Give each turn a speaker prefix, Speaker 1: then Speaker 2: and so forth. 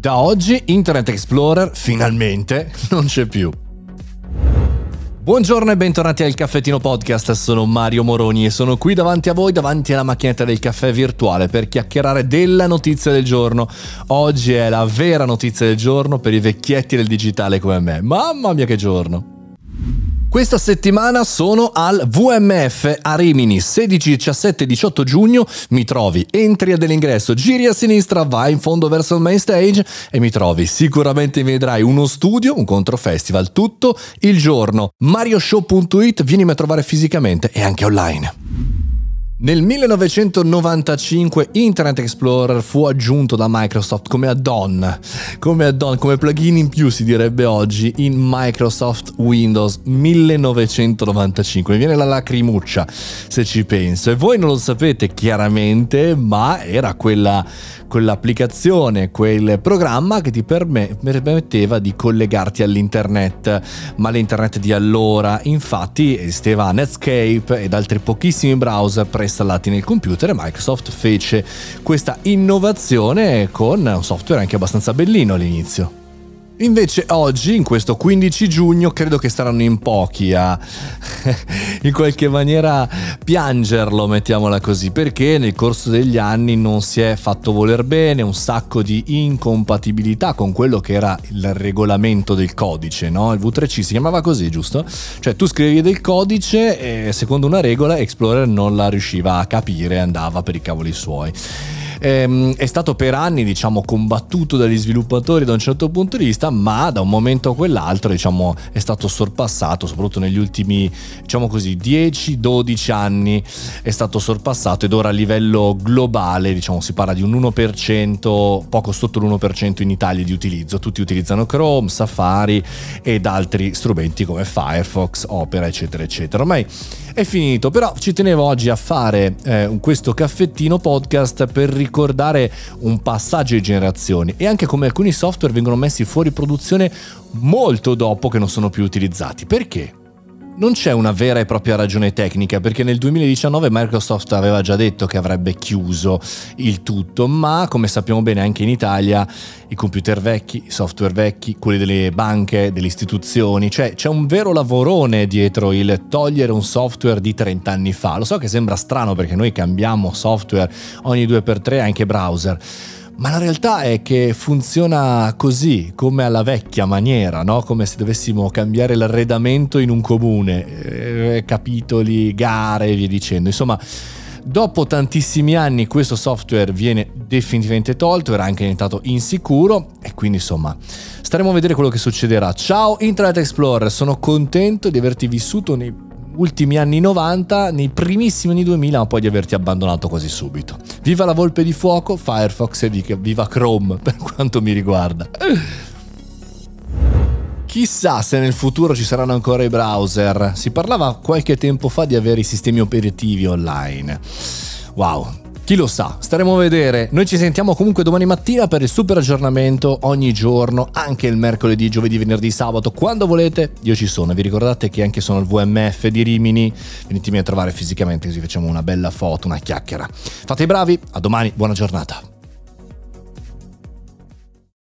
Speaker 1: Da oggi Internet Explorer finalmente non c'è più. Buongiorno e bentornati al Caffettino Podcast, sono Mario Moroni e sono qui davanti a voi, davanti alla macchinetta del caffè virtuale per chiacchierare della notizia del giorno. Oggi è la vera notizia del giorno per i vecchietti del digitale come me. Mamma mia che giorno! Questa settimana sono al VMF a Rimini, 16, 17 18 giugno mi trovi, entri dell'ingresso, giri a sinistra, vai in fondo verso il main stage e mi trovi. Sicuramente vedrai uno studio, un controfestival, tutto il giorno. marioshow.it, vienimi a trovare fisicamente e anche online. Nel 1995 Internet Explorer fu aggiunto da Microsoft come add-on, come add-on, come plugin in più si direbbe oggi in Microsoft Windows 1995. Mi viene la lacrimuccia se ci penso e voi non lo sapete chiaramente, ma era quella quell'applicazione, quel programma che ti permetteva di collegarti all'internet, ma l'internet di allora infatti esisteva Netscape ed altri pochissimi browser preinstallati nel computer e Microsoft fece questa innovazione con un software anche abbastanza bellino all'inizio. Invece oggi, in questo 15 giugno, credo che saranno in pochi a in qualche maniera piangerlo, mettiamola così, perché nel corso degli anni non si è fatto voler bene, un sacco di incompatibilità con quello che era il regolamento del codice, no? Il V3C si chiamava così, giusto? Cioè tu scrivi del codice e secondo una regola Explorer non la riusciva a capire, andava per i cavoli suoi ehm, è stato per anni diciamo combattuto dagli sviluppatori da un certo punto di vista ma da un momento a quell'altro diciamo è stato sorpassato soprattutto negli ultimi diciamo così 10-12 anni è stato sorpassato ed ora a livello globale diciamo si parla di un 1% poco sotto l'1% in Italia di utilizzo. Tutti utilizzano Chrome, Safari ed altri strumenti come Firefox, Opera eccetera eccetera. Ormai è finito però ci tenevo oggi a fare eh, questo caffettino podcast per ricordare ricordare un passaggio di generazioni e anche come alcuni software vengono messi fuori produzione molto dopo che non sono più utilizzati. Perché? Non c'è una vera e propria ragione tecnica perché nel 2019 Microsoft aveva già detto che avrebbe chiuso il tutto, ma come sappiamo bene anche in Italia i computer vecchi, i software vecchi, quelli delle banche, delle istituzioni, cioè c'è un vero lavorone dietro il togliere un software di 30 anni fa. Lo so che sembra strano perché noi cambiamo software ogni 2x3 anche browser ma la realtà è che funziona così, come alla vecchia maniera, no? come se dovessimo cambiare l'arredamento in un comune, eh, capitoli, gare e via dicendo. Insomma, dopo tantissimi anni questo software viene definitivamente tolto, era anche diventato insicuro e quindi insomma staremo a vedere quello che succederà. Ciao Internet Explorer, sono contento di averti vissuto nei ultimi anni 90, nei primissimi anni 2000, ma poi di averti abbandonato quasi subito. Viva la volpe di fuoco, Firefox e viva Chrome per quanto mi riguarda. Chissà se nel futuro ci saranno ancora i browser. Si parlava qualche tempo fa di avere i sistemi operativi online. Wow, chi lo sa, staremo a vedere. Noi ci sentiamo comunque domani mattina per il super aggiornamento ogni giorno, anche il mercoledì, giovedì, venerdì, sabato, quando volete. Io ci sono. Vi ricordate che anche sono al VMF di Rimini? Venitemi a trovare fisicamente così facciamo una bella foto, una chiacchiera. Fate i bravi, a domani, buona giornata.